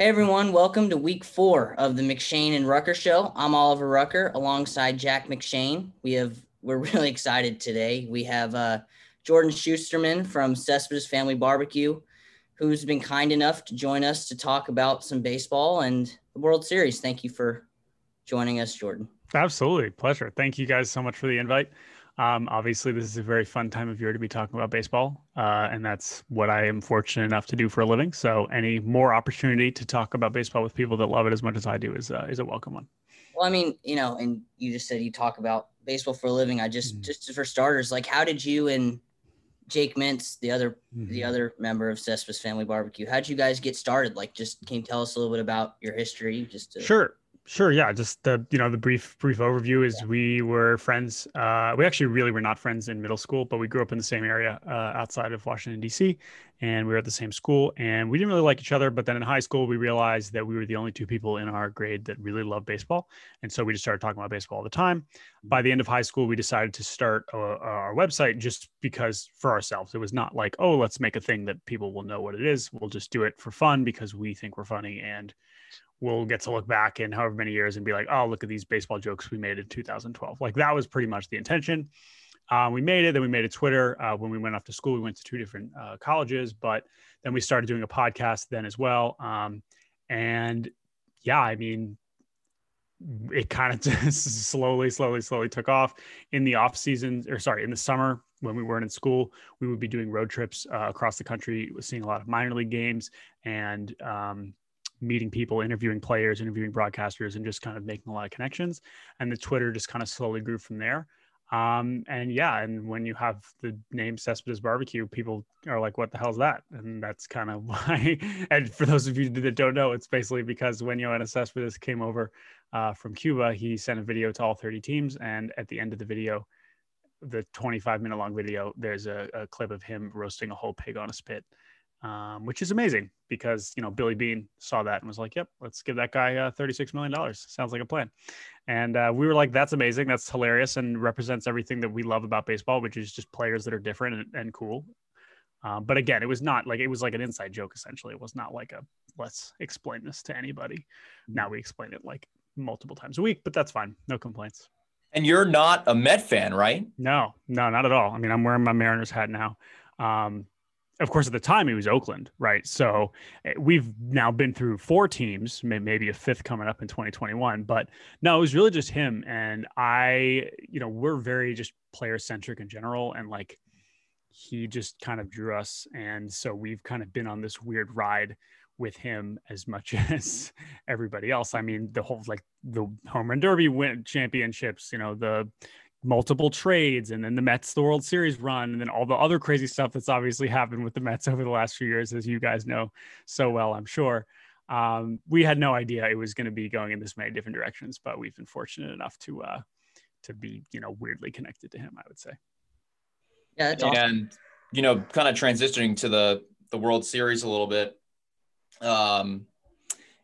Hey everyone, welcome to week four of the McShane and Rucker show. I'm Oliver Rucker alongside Jack McShane. We have we're really excited today. We have uh, Jordan Shusterman from Cespedes Family Barbecue, who's been kind enough to join us to talk about some baseball and the World Series. Thank you for joining us, Jordan. Absolutely. Pleasure. Thank you guys so much for the invite. Um, obviously, this is a very fun time of year to be talking about baseball, uh, and that's what I am fortunate enough to do for a living. So, any more opportunity to talk about baseball with people that love it as much as I do is uh, is a welcome one. Well, I mean, you know, and you just said you talk about baseball for a living. I just, mm-hmm. just for starters, like, how did you and Jake Mintz, the other mm-hmm. the other member of Cespedes Family Barbecue, how did you guys get started? Like, just can you tell us a little bit about your history? Just to- sure. Sure. Yeah. Just the you know the brief brief overview is yeah. we were friends. Uh, we actually really were not friends in middle school, but we grew up in the same area uh, outside of Washington D.C. and we were at the same school. And we didn't really like each other. But then in high school, we realized that we were the only two people in our grade that really loved baseball, and so we just started talking about baseball all the time. By the end of high school, we decided to start a, our website just because for ourselves. It was not like oh let's make a thing that people will know what it is. We'll just do it for fun because we think we're funny and we'll get to look back in however many years and be like, oh, look at these baseball jokes we made in 2012. Like that was pretty much the intention. Um, we made it. Then we made a Twitter. Uh, when we went off to school, we went to two different uh, colleges, but then we started doing a podcast then as well. Um, and yeah, I mean, it kind of just slowly, slowly, slowly took off in the off season, or sorry, in the summer when we weren't in school, we would be doing road trips uh, across the country, seeing a lot of minor league games, and um, meeting people, interviewing players, interviewing broadcasters, and just kind of making a lot of connections. And the Twitter just kind of slowly grew from there. Um, and yeah, and when you have the name Cespedes Barbecue, people are like, "What the hell is that?" And that's kind of why. And for those of you that don't know, it's basically because when Yoenis Cespedes came over uh, from Cuba, he sent a video to all 30 teams, and at the end of the video, the 25 minute long video, there's a, a clip of him roasting a whole pig on a spit um, which is amazing because you know Billy Beane saw that and was like, "Yep, let's give that guy uh, thirty-six million dollars. Sounds like a plan." And uh, we were like, "That's amazing. That's hilarious, and represents everything that we love about baseball, which is just players that are different and, and cool." Um, but again, it was not like it was like an inside joke. Essentially, it was not like a let's explain this to anybody. Mm-hmm. Now we explain it like multiple times a week, but that's fine. No complaints. And you're not a Met fan, right? No, no, not at all. I mean, I'm wearing my Mariners hat now. Um, of course, at the time it was Oakland, right? So eh, we've now been through four teams, maybe a fifth coming up in 2021. But no, it was really just him. And I, you know, we're very just player centric in general. And like he just kind of drew us. And so we've kind of been on this weird ride with him as much as everybody else. I mean, the whole like the home run derby win championships, you know, the multiple trades and then the Mets the World Series run and then all the other crazy stuff that's obviously happened with the Mets over the last few years as you guys know so well I'm sure. Um, we had no idea it was going to be going in this many different directions but we've been fortunate enough to uh, to be you know weirdly connected to him I would say. Yeah and awesome. you know kind of transitioning to the the World Series a little bit um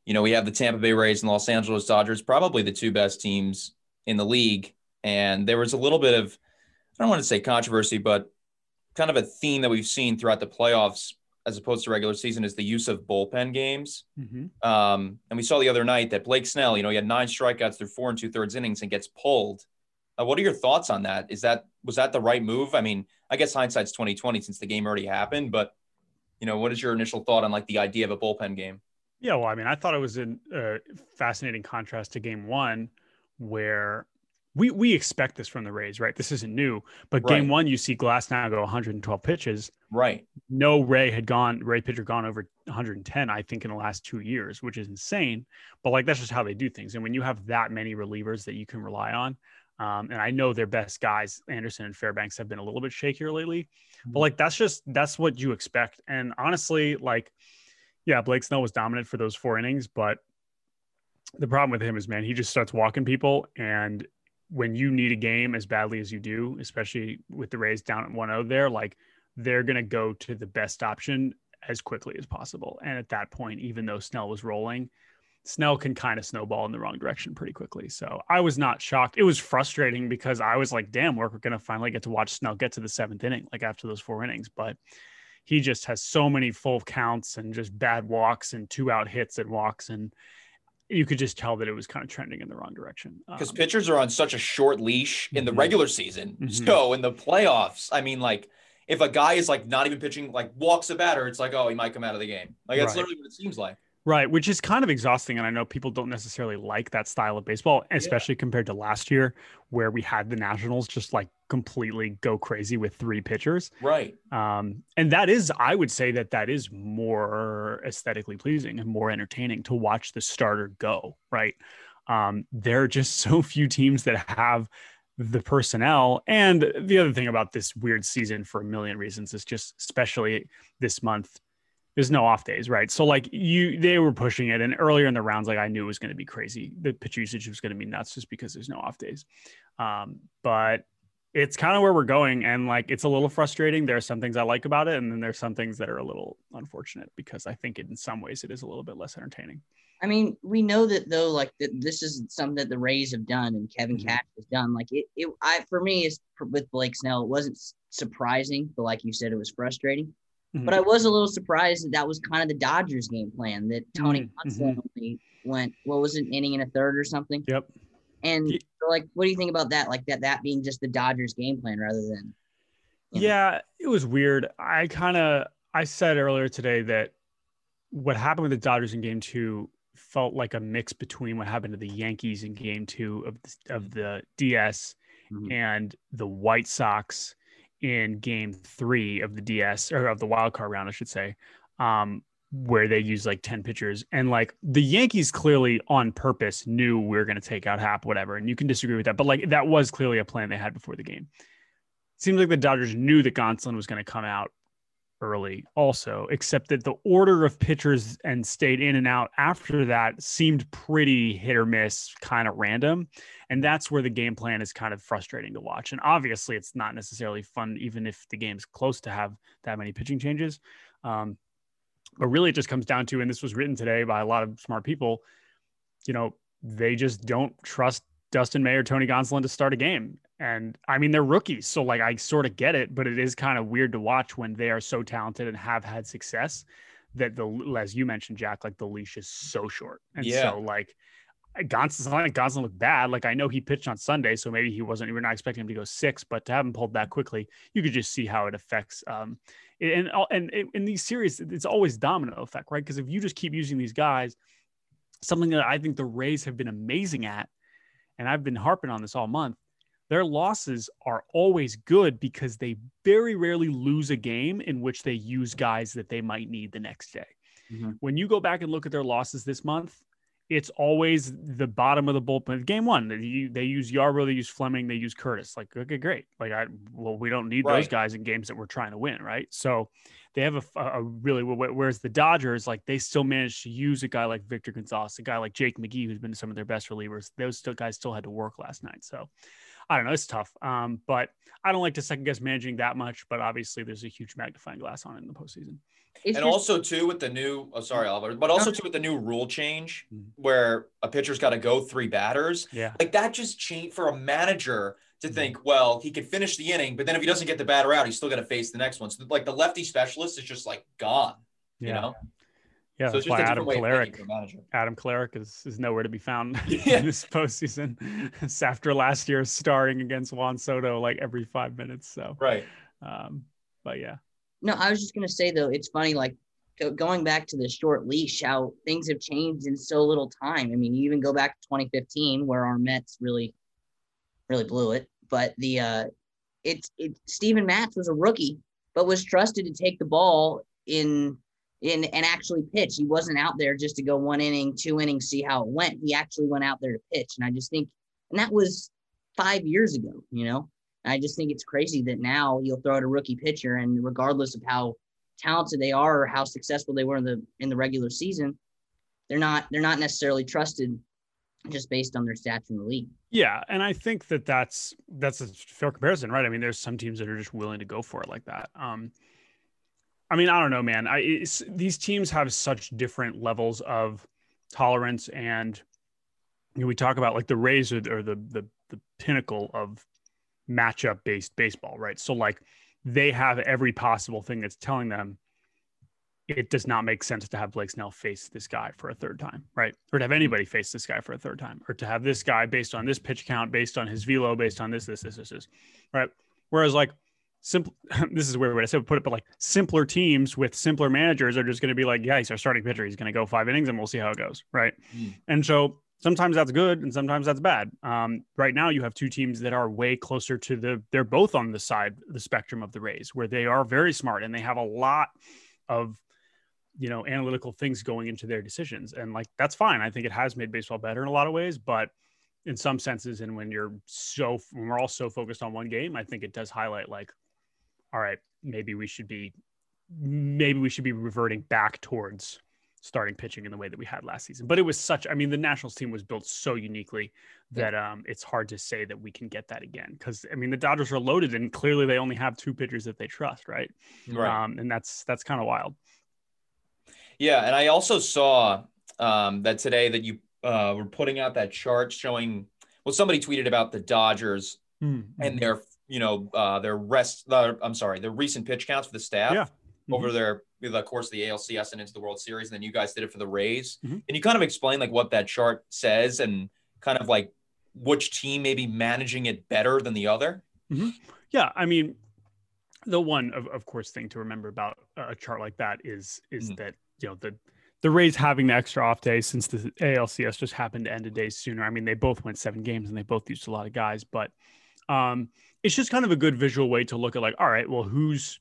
you know we have the Tampa Bay Rays and Los Angeles Dodgers probably the two best teams in the league and there was a little bit of, I don't want to say controversy, but kind of a theme that we've seen throughout the playoffs as opposed to regular season is the use of bullpen games. Mm-hmm. Um, and we saw the other night that Blake Snell, you know, he had nine strikeouts through four and two thirds innings and gets pulled. Uh, what are your thoughts on that? Is that was that the right move? I mean, I guess hindsight's twenty twenty since the game already happened, but you know, what is your initial thought on like the idea of a bullpen game? Yeah, well, I mean, I thought it was in a uh, fascinating contrast to Game One, where we we expect this from the Rays, right? This isn't new. But right. game one, you see Glasnow go 112 pitches. Right. No Ray had gone Ray pitcher gone over 110, I think, in the last two years, which is insane. But like that's just how they do things. And when you have that many relievers that you can rely on, um, and I know their best guys, Anderson and Fairbanks, have been a little bit shakier lately. Mm-hmm. But like that's just that's what you expect. And honestly, like, yeah, Blake Snell was dominant for those four innings, but the problem with him is, man, he just starts walking people and when you need a game as badly as you do, especially with the Rays down at 1-0 there, like they're going to go to the best option as quickly as possible. And at that point, even though Snell was rolling, Snell can kind of snowball in the wrong direction pretty quickly. So I was not shocked. It was frustrating because I was like, damn, we're going to finally get to watch Snell get to the seventh inning, like after those four innings. But he just has so many full counts and just bad walks and two out hits and walks and you could just tell that it was kind of trending in the wrong direction. Because um, pitchers are on such a short leash in the mm-hmm. regular season. Mm-hmm. So in the playoffs, I mean, like if a guy is like not even pitching, like walks a batter, it's like, oh, he might come out of the game. Like that's right. literally what it seems like. Right, which is kind of exhausting. And I know people don't necessarily like that style of baseball, especially yeah. compared to last year, where we had the Nationals just like completely go crazy with three pitchers. Right. Um, and that is, I would say that that is more aesthetically pleasing and more entertaining to watch the starter go. Right. Um, there are just so few teams that have the personnel. And the other thing about this weird season for a million reasons is just, especially this month, there's no off days, right? So like you, they were pushing it, and earlier in the rounds, like I knew it was going to be crazy. The pitch usage was going to be nuts just because there's no off days. Um, but it's kind of where we're going, and like it's a little frustrating. There are some things I like about it, and then there's some things that are a little unfortunate because I think in some ways it is a little bit less entertaining. I mean, we know that though, like that this is something that the Rays have done and Kevin mm-hmm. Cash has done. Like it, it, I for me is with Blake Snell, it wasn't surprising, but like you said, it was frustrating. Mm-hmm. But I was a little surprised that that was kind of the Dodgers' game plan. That Tony mm-hmm. only went what was an inning and a third or something. Yep. And like, what do you think about that? Like that that being just the Dodgers' game plan rather than. Yeah, know. it was weird. I kind of I said earlier today that what happened with the Dodgers in Game Two felt like a mix between what happened to the Yankees in Game Two of the, of the DS mm-hmm. and the White Sox in game three of the DS or of the wild card round, I should say, um, where they used like 10 pitchers. And like the Yankees clearly on purpose knew we are going to take out Happ, whatever. And you can disagree with that, but like that was clearly a plan they had before the game. Seems like the Dodgers knew that Gonsolin was going to come out early also, except that the order of pitchers and stayed in and out after that seemed pretty hit or miss, kind of random. And that's where the game plan is kind of frustrating to watch. And obviously, it's not necessarily fun, even if the game's close to have that many pitching changes. Um, but really, it just comes down to, and this was written today by a lot of smart people, you know, they just don't trust Dustin May or Tony Gonsolin to start a game. And I mean, they're rookies. So, like, I sort of get it, but it is kind of weird to watch when they are so talented and have had success that the, as you mentioned, Jack, like the leash is so short. And yeah. so, like, Gonsolin, like Gonsolin looked bad. Like, I know he pitched on Sunday, so maybe he wasn't, we're not expecting him to go six, but to have him pulled that quickly, you could just see how it affects. Um, and, and, and in these series, it's always domino effect, right? Because if you just keep using these guys, something that I think the Rays have been amazing at, and I've been harping on this all month their losses are always good because they very rarely lose a game in which they use guys that they might need the next day. Mm-hmm. When you go back and look at their losses this month, it's always the bottom of the bullpen. Game one, they, they use Yarbrough, they use Fleming, they use Curtis. Like, okay, great. Like, I well, we don't need right. those guys in games that we're trying to win, right? So they have a, a really whereas the Dodgers, like, they still managed to use a guy like Victor Gonzalez, a guy like Jake McGee, who's been some of their best relievers. Those still guys still had to work last night. So I don't know. It's tough. Um, but I don't like to second guess managing that much. But obviously, there's a huge magnifying glass on it in the postseason. It's and just, also too with the new, oh sorry, Oliver, but also too with the new rule change mm-hmm. where a pitcher's got to go three batters. Yeah, like that just changed for a manager to mm-hmm. think, well, he can finish the inning, but then if he doesn't get the batter out, he's still got to face the next one. So like the lefty specialist is just like gone. Yeah. You know. Yeah, so that's why Adam Kolarek, Adam Kolarek is, is nowhere to be found yeah. in this postseason. it's after last year starring against Juan Soto like every five minutes. So right. Um, but yeah. No, I was just gonna say though, it's funny like going back to the short leash, how things have changed in so little time. I mean, you even go back to 2015 where our Mets really, really blew it. But the uh, it's it Steven Matz was a rookie, but was trusted to take the ball in in and actually pitch. He wasn't out there just to go one inning, two innings, see how it went. He actually went out there to pitch. And I just think, and that was five years ago, you know. And I just think it's crazy that now you'll throw out a rookie pitcher, and regardless of how talented they are or how successful they were in the in the regular season, they're not they're not necessarily trusted just based on their stats in the league. Yeah, and I think that that's that's a fair comparison, right? I mean, there's some teams that are just willing to go for it like that. Um, I mean, I don't know, man. I these teams have such different levels of tolerance, and you know, we talk about like the Rays or, or the the the pinnacle of matchup based baseball, right? So like they have every possible thing that's telling them it does not make sense to have Blake Snell face this guy for a third time, right? Or to have anybody face this guy for a third time, or to have this guy based on this pitch count, based on his velo, based on this, this, this, this, this, right? Whereas like simple, this is where I said put it, but like simpler teams with simpler managers are just going to be like, yeah, he's our starting pitcher. He's going to go five innings and we'll see how it goes, right? Mm. And so sometimes that's good and sometimes that's bad. Um, right now, you have two teams that are way closer to the. They're both on the side the spectrum of the Rays, where they are very smart and they have a lot of you know analytical things going into their decisions and like that's fine i think it has made baseball better in a lot of ways but in some senses and when you're so when we're all so focused on one game i think it does highlight like all right maybe we should be maybe we should be reverting back towards starting pitching in the way that we had last season. But it was such i mean the nationals team was built so uniquely that um it's hard to say that we can get that again. Because i mean the dodgers are loaded and clearly they only have two pitchers that they trust right? Right. Um and that's that's kind of wild. Yeah, and I also saw um, that today that you uh, were putting out that chart showing. Well, somebody tweeted about the Dodgers mm-hmm. and their, you know, uh, their rest. Uh, I'm sorry, their recent pitch counts for the staff yeah. mm-hmm. over their the course of the ALCS and into the World Series, and then you guys did it for the Rays. Mm-hmm. And you kind of explain like what that chart says and kind of like which team may be managing it better than the other. Mm-hmm. Yeah, I mean, the one of, of course thing to remember about a chart like that is is mm-hmm. that you know the the Rays having the extra off day since the ALCS just happened to end a day sooner. I mean, they both went seven games and they both used a lot of guys, but um, it's just kind of a good visual way to look at like, all right, well, who's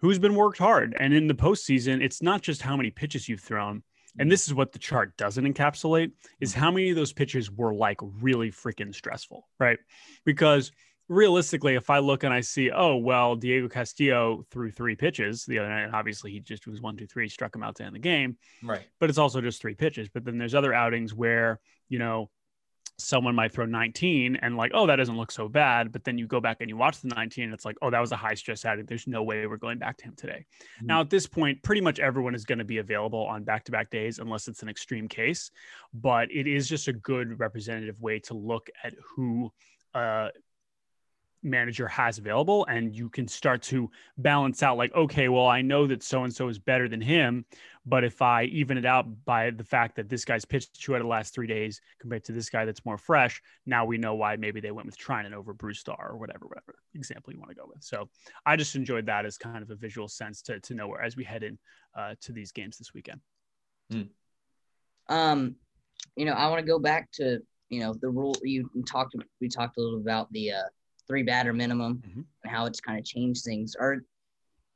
who's been worked hard, and in the postseason, it's not just how many pitches you've thrown. And this is what the chart doesn't encapsulate is how many of those pitches were like really freaking stressful, right? Because realistically, if I look and I see, oh, well, Diego Castillo threw three pitches the other night, obviously he just was one, two, three, struck him out to end the game. Right. But it's also just three pitches. But then there's other outings where, you know, someone might throw 19 and like, oh, that doesn't look so bad. But then you go back and you watch the 19 and it's like, oh, that was a high stress outing. There's no way we're going back to him today. Mm-hmm. Now, at this point, pretty much everyone is going to be available on back to back days unless it's an extreme case. But it is just a good representative way to look at who uh, manager has available and you can start to balance out like okay well i know that so and so is better than him but if i even it out by the fact that this guy's pitched two out of the last three days compared to this guy that's more fresh now we know why maybe they went with Treinen over Brusdar or whatever whatever example you want to go with so i just enjoyed that as kind of a visual sense to, to know where as we head in uh, to these games this weekend hmm. um you know i want to go back to you know the rule you talked we talked a little about the uh three batter minimum mm-hmm. and how it's kind of changed things, or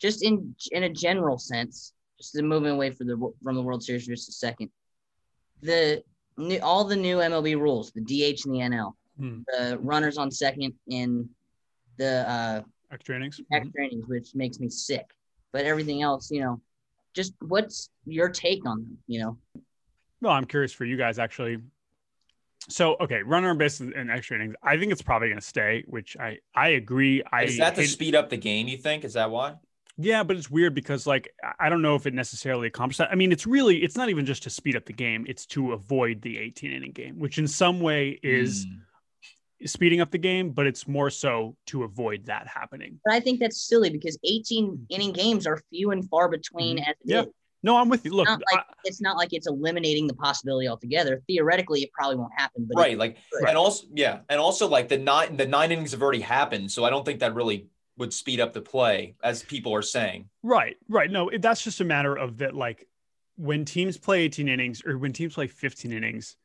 just in in a general sense, just the moving away from the from the World Series for just a second. The new, all the new MLB rules, the DH and the NL, mm. the runners on second in the uh, extra innings, extra mm-hmm. innings, which makes me sick. But everything else, you know, just what's your take on them? You know. Well, I'm curious for you guys actually so okay, runner on base and extra innings. I think it's probably going to stay, which I I agree. I is that to speed up the game? You think is that why? Yeah, but it's weird because like I don't know if it necessarily accomplishes that. I mean, it's really it's not even just to speed up the game; it's to avoid the 18 inning game, which in some way is. Mm. Speeding up the game, but it's more so to avoid that happening. But I think that's silly because 18 inning games are few and far between mm-hmm. as yeah. Is. No, I'm with you. Look, it's not, like, I, it's not like it's eliminating the possibility altogether. Theoretically, it probably won't happen. But right, like, and also, yeah, and also like the nine, the nine innings have already happened, so I don't think that really would speed up the play, as people are saying. Right, right. No, that's just a matter of that. Like, when teams play 18 innings or when teams play 15 innings,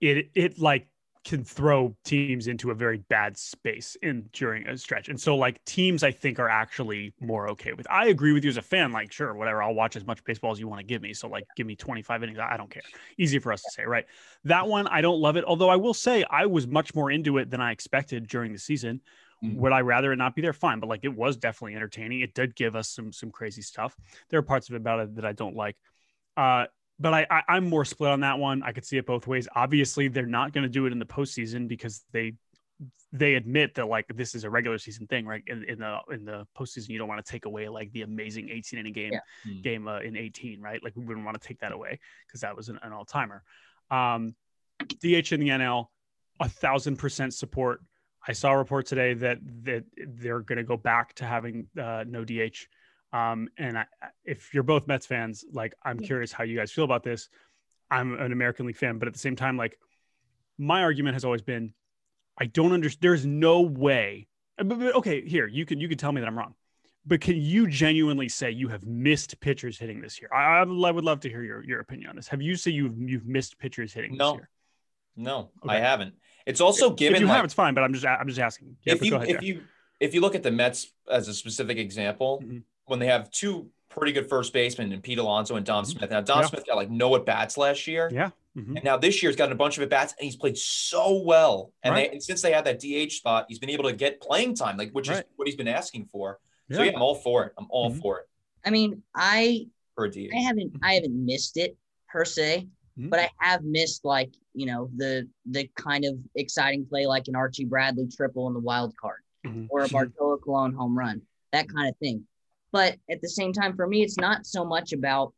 it it like can throw teams into a very bad space in during a stretch. And so like teams I think are actually more okay with. I agree with you as a fan like sure whatever I'll watch as much baseball as you want to give me. So like give me 25 innings I don't care. Easy for us to say, right? That one I don't love it although I will say I was much more into it than I expected during the season. Mm-hmm. Would I rather it not be there? Fine, but like it was definitely entertaining. It did give us some some crazy stuff. There are parts of it about it that I don't like. Uh, but I, I am more split on that one. I could see it both ways. Obviously, they're not going to do it in the postseason because they they admit that like this is a regular season thing, right? In, in the in the postseason, you don't want to take away like the amazing 18 inning game yeah. Hmm. game uh, in 18, right? Like we wouldn't want to take that away because that was an, an all timer. Um, DH in the NL, a thousand percent support. I saw a report today that that they're going to go back to having uh, no DH. Um, and I, if you're both Mets fans, like I'm curious how you guys feel about this. I'm an American League fan, but at the same time, like my argument has always been, I don't understand. There's no way. But, but, okay, here you can you can tell me that I'm wrong, but can you genuinely say you have missed pitchers hitting this year? I, I would love to hear your, your opinion on this. Have you say you've you've missed pitchers hitting no. this year? No, okay. I haven't. It's also given if you like, have, it's fine. But I'm just I'm just asking. Yeah, if you ahead, if you if you look at the Mets as a specific example, mm-hmm. When they have two pretty good first basemen and Pete Alonso and Dom mm-hmm. Smith. Now Dom yeah. Smith got like no at bats last year. Yeah. Mm-hmm. And now this year he's gotten a bunch of at bats and he's played so well. And, right. they, and since they had that DH spot, he's been able to get playing time, like which right. is what he's been asking for. Yeah. So yeah, I'm all for it. I'm all mm-hmm. for it. I mean, I for DH. I haven't I haven't missed it per se, mm-hmm. but I have missed like you know the the kind of exciting play like an Archie Bradley triple in the wild card mm-hmm. or a Bartolo Colon home run, that kind of thing. But at the same time, for me, it's not so much about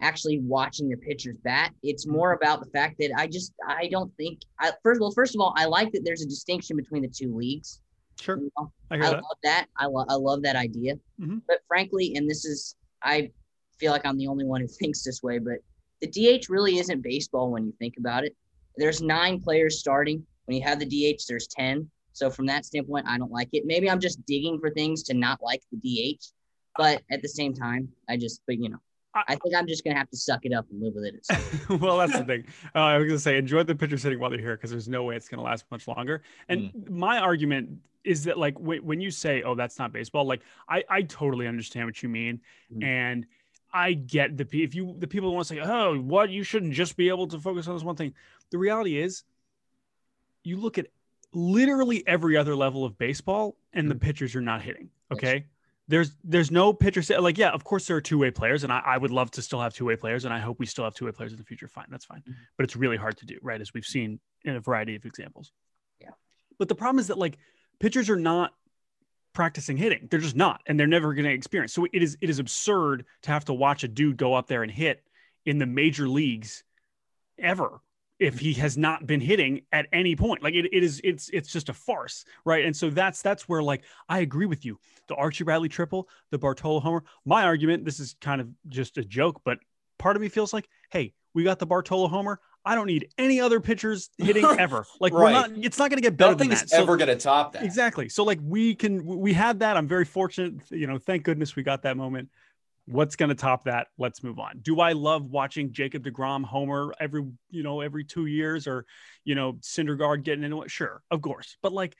actually watching the pitchers bat. It's mm-hmm. more about the fact that I just I don't think I first well first of all I like that there's a distinction between the two leagues. Sure, you know? I, I that. love that. I love I love that idea. Mm-hmm. But frankly, and this is I feel like I'm the only one who thinks this way, but the DH really isn't baseball when you think about it. There's nine players starting. When you have the DH, there's ten. So from that standpoint, I don't like it. Maybe I'm just digging for things to not like the DH. But at the same time, I just, but you know, I think I'm just gonna have to suck it up and live with it. well, that's the thing. Uh, I was gonna say, enjoy the pitcher sitting while they're here because there's no way it's gonna last much longer. And mm. my argument is that, like, w- when you say, "Oh, that's not baseball," like, I I totally understand what you mean, mm. and I get the if you the people want to say, "Oh, what you shouldn't just be able to focus on this one thing." The reality is, you look at literally every other level of baseball, and mm. the pitchers are not hitting. Okay. Yes there's there's no pitcher like yeah of course there are two-way players and I, I would love to still have two-way players and i hope we still have two-way players in the future. Fine that's fine. Mm-hmm. but it's really hard to do right as we've seen in a variety of examples. Yeah. But the problem is that like pitchers are not practicing hitting. They're just not and they're never going to experience. So it is it is absurd to have to watch a dude go up there and hit in the major leagues ever if he has not been hitting at any point. Like it, it is it's it's just a farce right? And so that's that's where like i agree with you. The archie bradley triple the bartolo homer my argument this is kind of just a joke but part of me feels like hey we got the bartolo homer. I don't need any other pitchers hitting ever. Like right. we're not it's not going to get better nothing is that. ever so, going to top that. Exactly. So like we can we had that. I'm very fortunate you know thank goodness we got that moment what's going to top that? Let's move on. Do I love watching Jacob DeGrom homer every, you know, every two years or, you know, Syndergaard getting into it? Sure, of course. But like,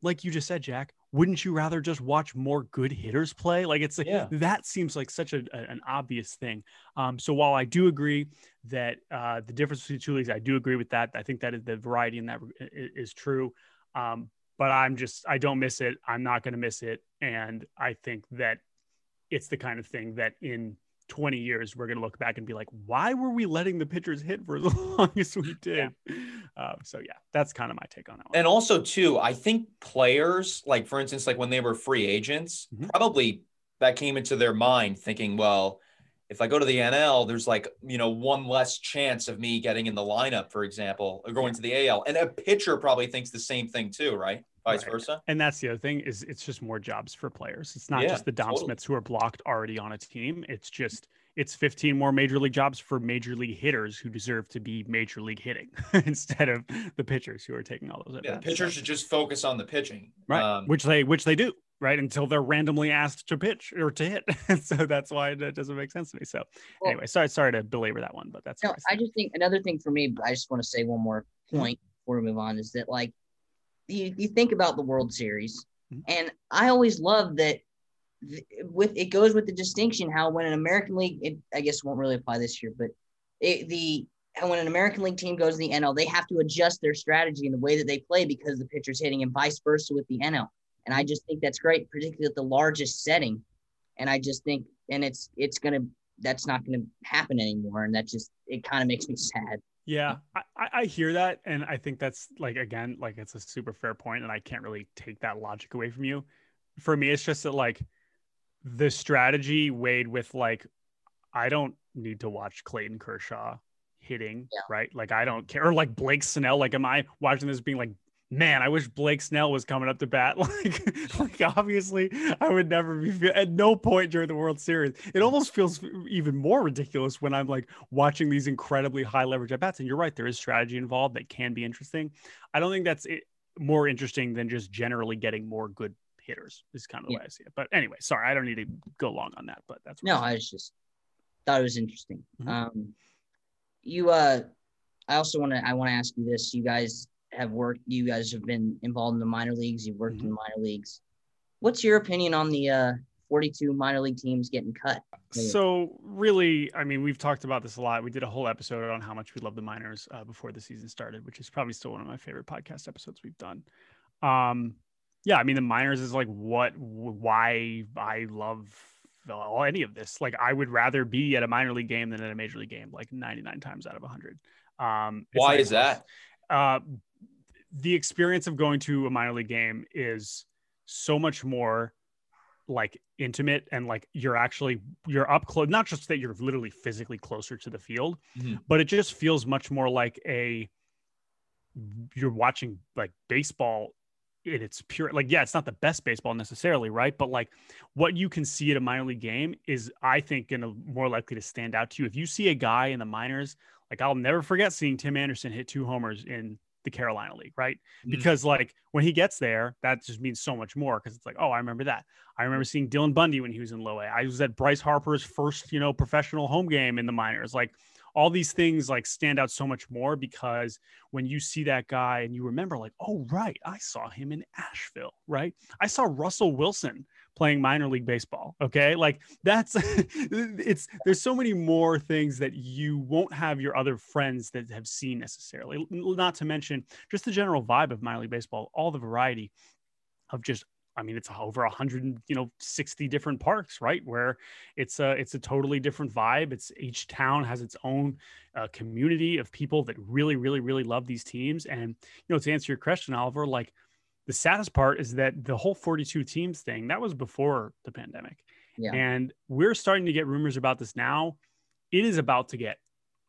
like you just said, Jack, wouldn't you rather just watch more good hitters play? Like it's like yeah. that seems like such a, a, an obvious thing. Um, so while I do agree that uh, the difference between the two leagues, I do agree with that. I think that the variety in that is, is true. Um, but I'm just I don't miss it. I'm not going to miss it, and I think that it's the kind of thing that in 20 years we're going to look back and be like why were we letting the pitchers hit for as long as we did yeah. uh, so yeah that's kind of my take on that one. and also too i think players like for instance like when they were free agents mm-hmm. probably that came into their mind thinking well if i go to the nl there's like you know one less chance of me getting in the lineup for example or going yeah. to the al and a pitcher probably thinks the same thing too right vice right. versa. And that's the other thing is it's just more jobs for players. It's not yeah, just the Dom totally. Smiths who are blocked already on a team. It's just it's 15 more major league jobs for major league hitters who deserve to be major league hitting instead of the pitchers who are taking all those. Yeah, the pitchers should just focus on the pitching, right? Um, which they which they do, right? Until they're randomly asked to pitch or to hit. so that's why that doesn't make sense to me. So well, anyway, sorry sorry to belabor that one, but that's. No, I just think another thing for me. I just want to say one more point before we move on is that like you, you think about the World Series, mm-hmm. and I always love that with it goes with the distinction how when an American League, it, I guess won't really apply this year, but it, the when an American League team goes to the NL, they have to adjust their strategy and the way that they play because the pitcher's hitting, and vice versa with the NL. And I just think that's great, particularly at the largest setting. And I just think, and it's it's gonna that's not gonna happen anymore, and that just it kind of makes me sad. Yeah, I, I hear that. And I think that's like, again, like it's a super fair point, And I can't really take that logic away from you. For me, it's just that like the strategy weighed with like, I don't need to watch Clayton Kershaw hitting, yeah. right? Like, I don't care. Or like Blake Snell. Like, am I watching this being like, man, I wish Blake Snell was coming up to bat. Like, like obviously, I would never be at no point during the World Series. It almost feels even more ridiculous when I'm like watching these incredibly high leverage at bats. And you're right, there is strategy involved that can be interesting. I don't think that's it, more interesting than just generally getting more good hitters. Is kind of the yeah. way I see it. But anyway, sorry, I don't need to go long on that. But that's no, I was just thought it was interesting. Mm-hmm. Um, you uh, I also want to I want to ask you this. You guys have worked, you guys have been involved in the minor leagues, you've worked mm-hmm. in the minor leagues. What's your opinion on the uh, 42 minor league teams getting cut? So, really, I mean, we've talked about this a lot. We did a whole episode on how much we love the minors uh, before the season started, which is probably still one of my favorite podcast episodes we've done. Um, yeah, I mean, the minors is like what, why I love all any of this. Like, I would rather be at a minor league game than at a major league game, like 99 times out of 100. Um, why is that? Uh, the experience of going to a minor league game is so much more like intimate and like you're actually you're up close not just that you're literally physically closer to the field mm-hmm. but it just feels much more like a you're watching like baseball in its pure like yeah it's not the best baseball necessarily right but like what you can see at a minor league game is i think gonna more likely to stand out to you if you see a guy in the minors like i'll never forget seeing tim anderson hit two homers in the Carolina League, right? Mm-hmm. Because like when he gets there, that just means so much more because it's like, oh, I remember that. I remember seeing Dylan Bundy when he was in low A. I was at Bryce Harper's first, you know, professional home game in the minors. Like all these things like stand out so much more because when you see that guy and you remember like, oh right, I saw him in Asheville, right? I saw Russell Wilson playing minor league baseball. Okay. Like that's it's there's so many more things that you won't have your other friends that have seen necessarily. Not to mention just the general vibe of minor league baseball, all the variety of just I mean, it's over 100, you know, 60 different parks, right? Where it's a it's a totally different vibe. It's each town has its own uh, community of people that really, really, really love these teams. And you know, to answer your question, Oliver, like the saddest part is that the whole 42 teams thing that was before the pandemic yeah. and we're starting to get rumors about this now it is about to get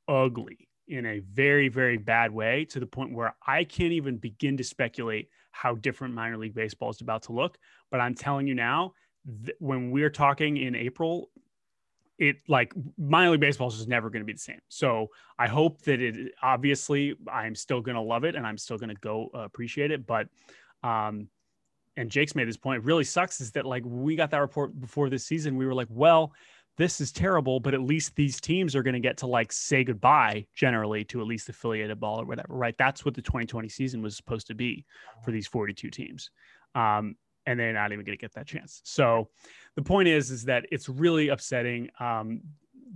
ugly in a very very bad way to the point where i can't even begin to speculate how different minor league baseball is about to look but i'm telling you now th- when we're talking in april it like minor league baseball is just never going to be the same. So I hope that it obviously I'm still going to love it and I'm still going to go uh, appreciate it. But um, and Jake's made this point. It really sucks is that like we got that report before this season. We were like, well, this is terrible, but at least these teams are going to get to like say goodbye generally to at least affiliated ball or whatever, right? That's what the 2020 season was supposed to be for these 42 teams. Um, and they're not even going to get that chance. So the point is, is that it's really upsetting. Um,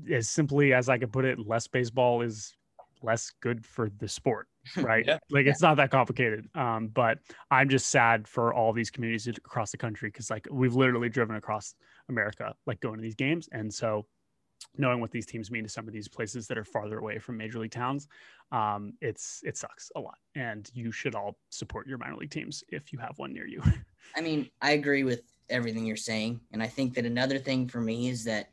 as simply as I could put it, less baseball is less good for the sport right? Yeah. like it's not that complicated. Um, but i'm just sad for all these communities across the country because like we've literally driven across america like going to these games. And so knowing what these teams mean to some of these places that are farther away from major league towns um, it's it sucks a lot. And you should all support your minor league teams if you have one near you. I mean i agree with everything you're saying. And i think that another thing for me is that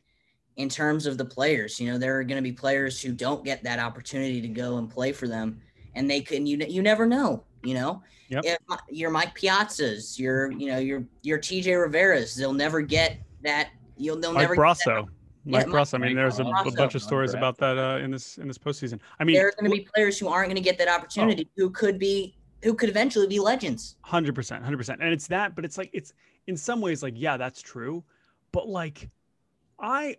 in terms of the players. You know, there are going to be players who don't get that opportunity to go and play for them, and they can. You you never know. You know, yep. if your Mike Piazzas, your you know your your TJ Rivera's, they'll never get that. You'll they'll Mike never. Brosseau. Mike yeah, Brosseau. I mean, there's a, a, bunch of stories about that uh, in this in this postseason. I mean, there are going to be players who aren't going to get that opportunity, oh. who could be who could eventually be legends. Hundred percent, hundred percent, and it's that. But it's like it's in some ways like yeah, that's true, but like I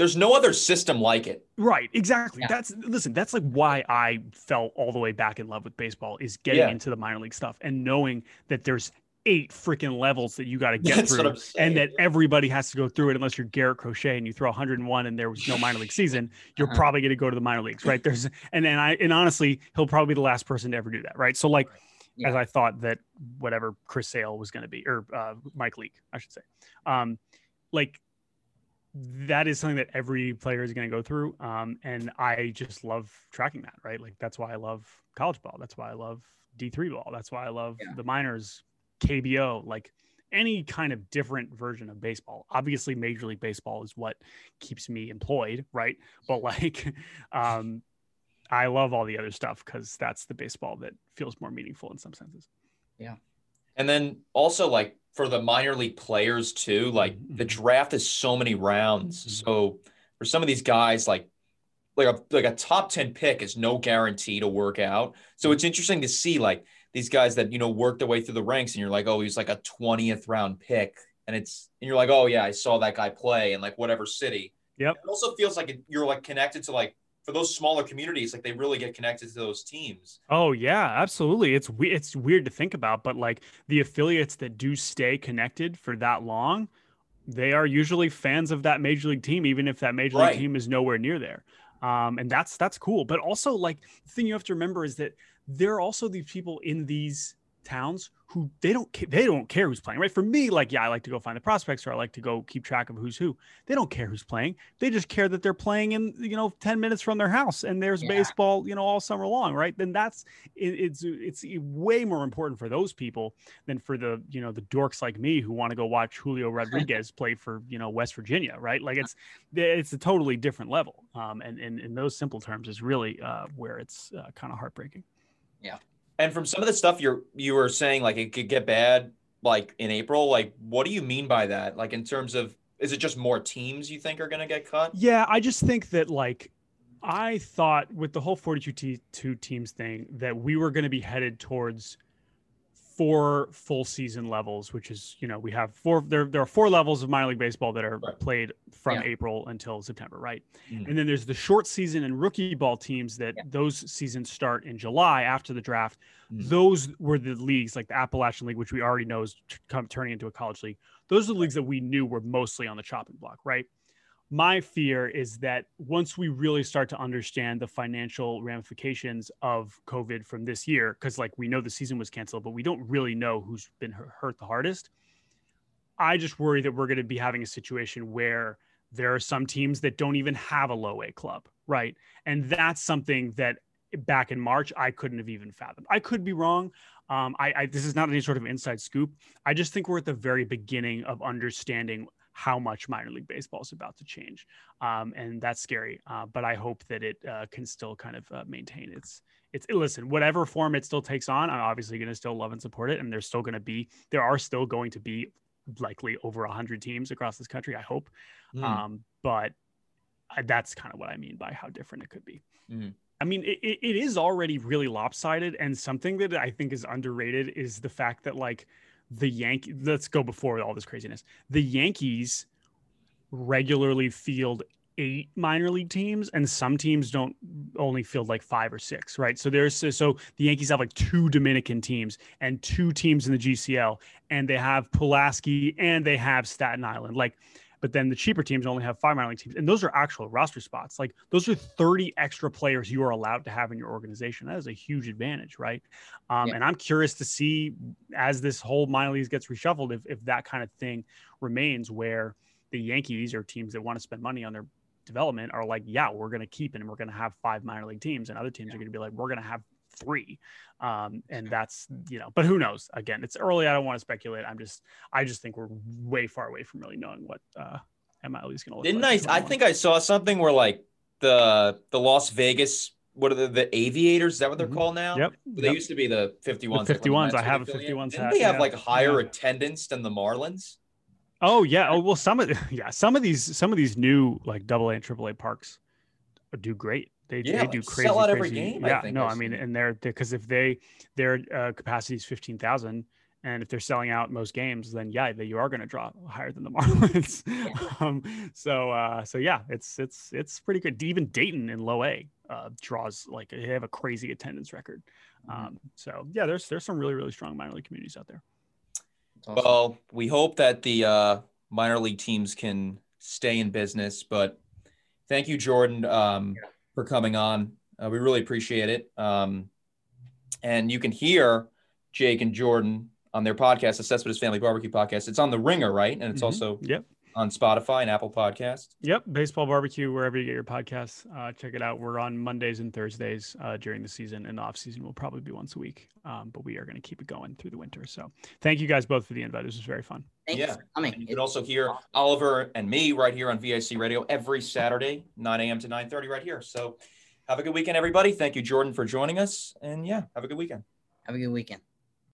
there's no other system like it. Right, exactly. Yeah. That's listen, that's like why I fell all the way back in love with baseball is getting yeah. into the minor league stuff and knowing that there's eight freaking levels that you got to get that's through and that everybody has to go through it unless you're Garrett Crochet and you throw 101 and there was no minor league season, you're uh-huh. probably going to go to the minor leagues, right? There's and then I and honestly, he'll probably be the last person to ever do that, right? So like yeah. as I thought that whatever Chris Sale was going to be or uh, Mike Leake, I should say. Um like that is something that every player is going to go through. Um, and I just love tracking that, right? Like that's why I love college ball. That's why I love D3 ball. That's why I love yeah. the minors, KBO, like any kind of different version of baseball. Obviously, Major League Baseball is what keeps me employed, right? But like, um, I love all the other stuff because that's the baseball that feels more meaningful in some senses. Yeah. And then also like for the minor league players too, like mm-hmm. the draft is so many rounds. Mm-hmm. So for some of these guys, like like a like a top 10 pick is no guarantee to work out. So it's interesting to see like these guys that you know work their way through the ranks and you're like, oh, he's like a 20th round pick. And it's and you're like, oh yeah, I saw that guy play in like whatever city. Yep. It also feels like you're like connected to like for those smaller communities, like they really get connected to those teams. Oh yeah, absolutely. It's we- it's weird to think about, but like the affiliates that do stay connected for that long, they are usually fans of that major league team, even if that major league team is nowhere near there. Um, and that's that's cool. But also, like the thing you have to remember is that there are also these people in these towns who they don't they don't care who's playing right? For me like yeah i like to go find the prospects or i like to go keep track of who's who. They don't care who's playing. They just care that they're playing in you know 10 minutes from their house and there's yeah. baseball you know all summer long right? Then that's it, it's it's way more important for those people than for the you know the dorks like me who want to go watch julio rodriguez play for you know west virginia right? Like it's it's a totally different level um and, and in those simple terms is really uh where it's uh, kind of heartbreaking. Yeah and from some of the stuff you're you were saying, like it could get bad, like in April. Like, what do you mean by that? Like in terms of, is it just more teams you think are going to get cut? Yeah, I just think that like I thought with the whole 42 t- two teams thing that we were going to be headed towards four full season levels, which is, you know, we have four, there, there are four levels of minor league baseball that are right. played from yeah. April until September, right? Mm-hmm. And then there's the short season and rookie ball teams that yeah. those seasons start in July after the draft. Mm-hmm. Those were the leagues like the Appalachian League, which we already know is t- come, turning into a college league. Those are the leagues that we knew were mostly on the chopping block, right? My fear is that once we really start to understand the financial ramifications of COVID from this year, because like we know the season was canceled, but we don't really know who's been hurt the hardest. I just worry that we're going to be having a situation where there are some teams that don't even have a low A club, right? And that's something that back in March I couldn't have even fathomed. I could be wrong. Um, I, I this is not any sort of inside scoop. I just think we're at the very beginning of understanding how much minor league baseball is about to change. Um, and that's scary. Uh, but I hope that it uh, can still kind of uh, maintain its it's listen whatever form it still takes on. I'm obviously going to still love and support it, and there's still going to be there are still going to be likely over hundred teams across this country. I hope, mm. um, but that's kind of what I mean by how different it could be. Mm. I mean, it, it is already really lopsided, and something that I think is underrated is the fact that like the Yankee. Let's go before all this craziness. The Yankees regularly field eight minor league teams and some teams don't only field like five or six right so there's so the yankees have like two dominican teams and two teams in the gcl and they have pulaski and they have staten island like but then the cheaper teams only have five minor league teams, and those are actual roster spots. Like those are 30 extra players you are allowed to have in your organization. That is a huge advantage, right? Um, yeah. And I'm curious to see as this whole minor leagues gets reshuffled, if if that kind of thing remains, where the Yankees or teams that want to spend money on their development are like, yeah, we're going to keep it and we're going to have five minor league teams, and other teams yeah. are going to be like, we're going to have three. Um, and that's, you know, but who knows? Again, it's early. I don't want to speculate. I'm just, I just think we're way far away from really knowing what uh, MLB is going to look Didn't like. I, I think I saw something where like the, the Las Vegas what are the, the aviators? Is that what they're mm-hmm. called now? Yep. They yep. used to be the 51s. The 51s. I have a 51s. Didn't they have yeah. like higher yeah. attendance than the Marlins? Oh yeah. Oh well, some of yeah, some of these some of these new like double A and triple A parks do great. They, yeah, they do crazy, sell out crazy. every game. Yeah, I no, I mean, and they're because if they their uh, capacity is fifteen thousand, and if they're selling out most games, then yeah, that you are going to draw higher than the Marlins. um, so uh, so yeah, it's it's it's pretty good. Even Dayton in low A uh, draws like they have a crazy attendance record. Mm-hmm. Um, so yeah, there's there's some really really strong minor league communities out there. Awesome. Well, we hope that the uh, minor league teams can stay in business, but thank you, Jordan. Um, yeah for coming on. Uh, we really appreciate it. Um, and you can hear Jake and Jordan on their podcast, the Cespedes Family Barbecue Podcast. It's on the Ringer, right? And it's mm-hmm. also yep on Spotify and Apple Podcast. Yep, Baseball Barbecue, wherever you get your podcasts, uh, check it out. We're on Mondays and Thursdays uh, during the season, and the off season will probably be once a week. Um, but we are going to keep it going through the winter. So thank you guys both for the invite. This was very fun. Thank yeah. you you can also hear Oliver and me right here on VIC Radio every Saturday, 9 a.m. to 9:30 right here. So have a good weekend, everybody. Thank you, Jordan, for joining us. And yeah, have a good weekend. Have a good weekend.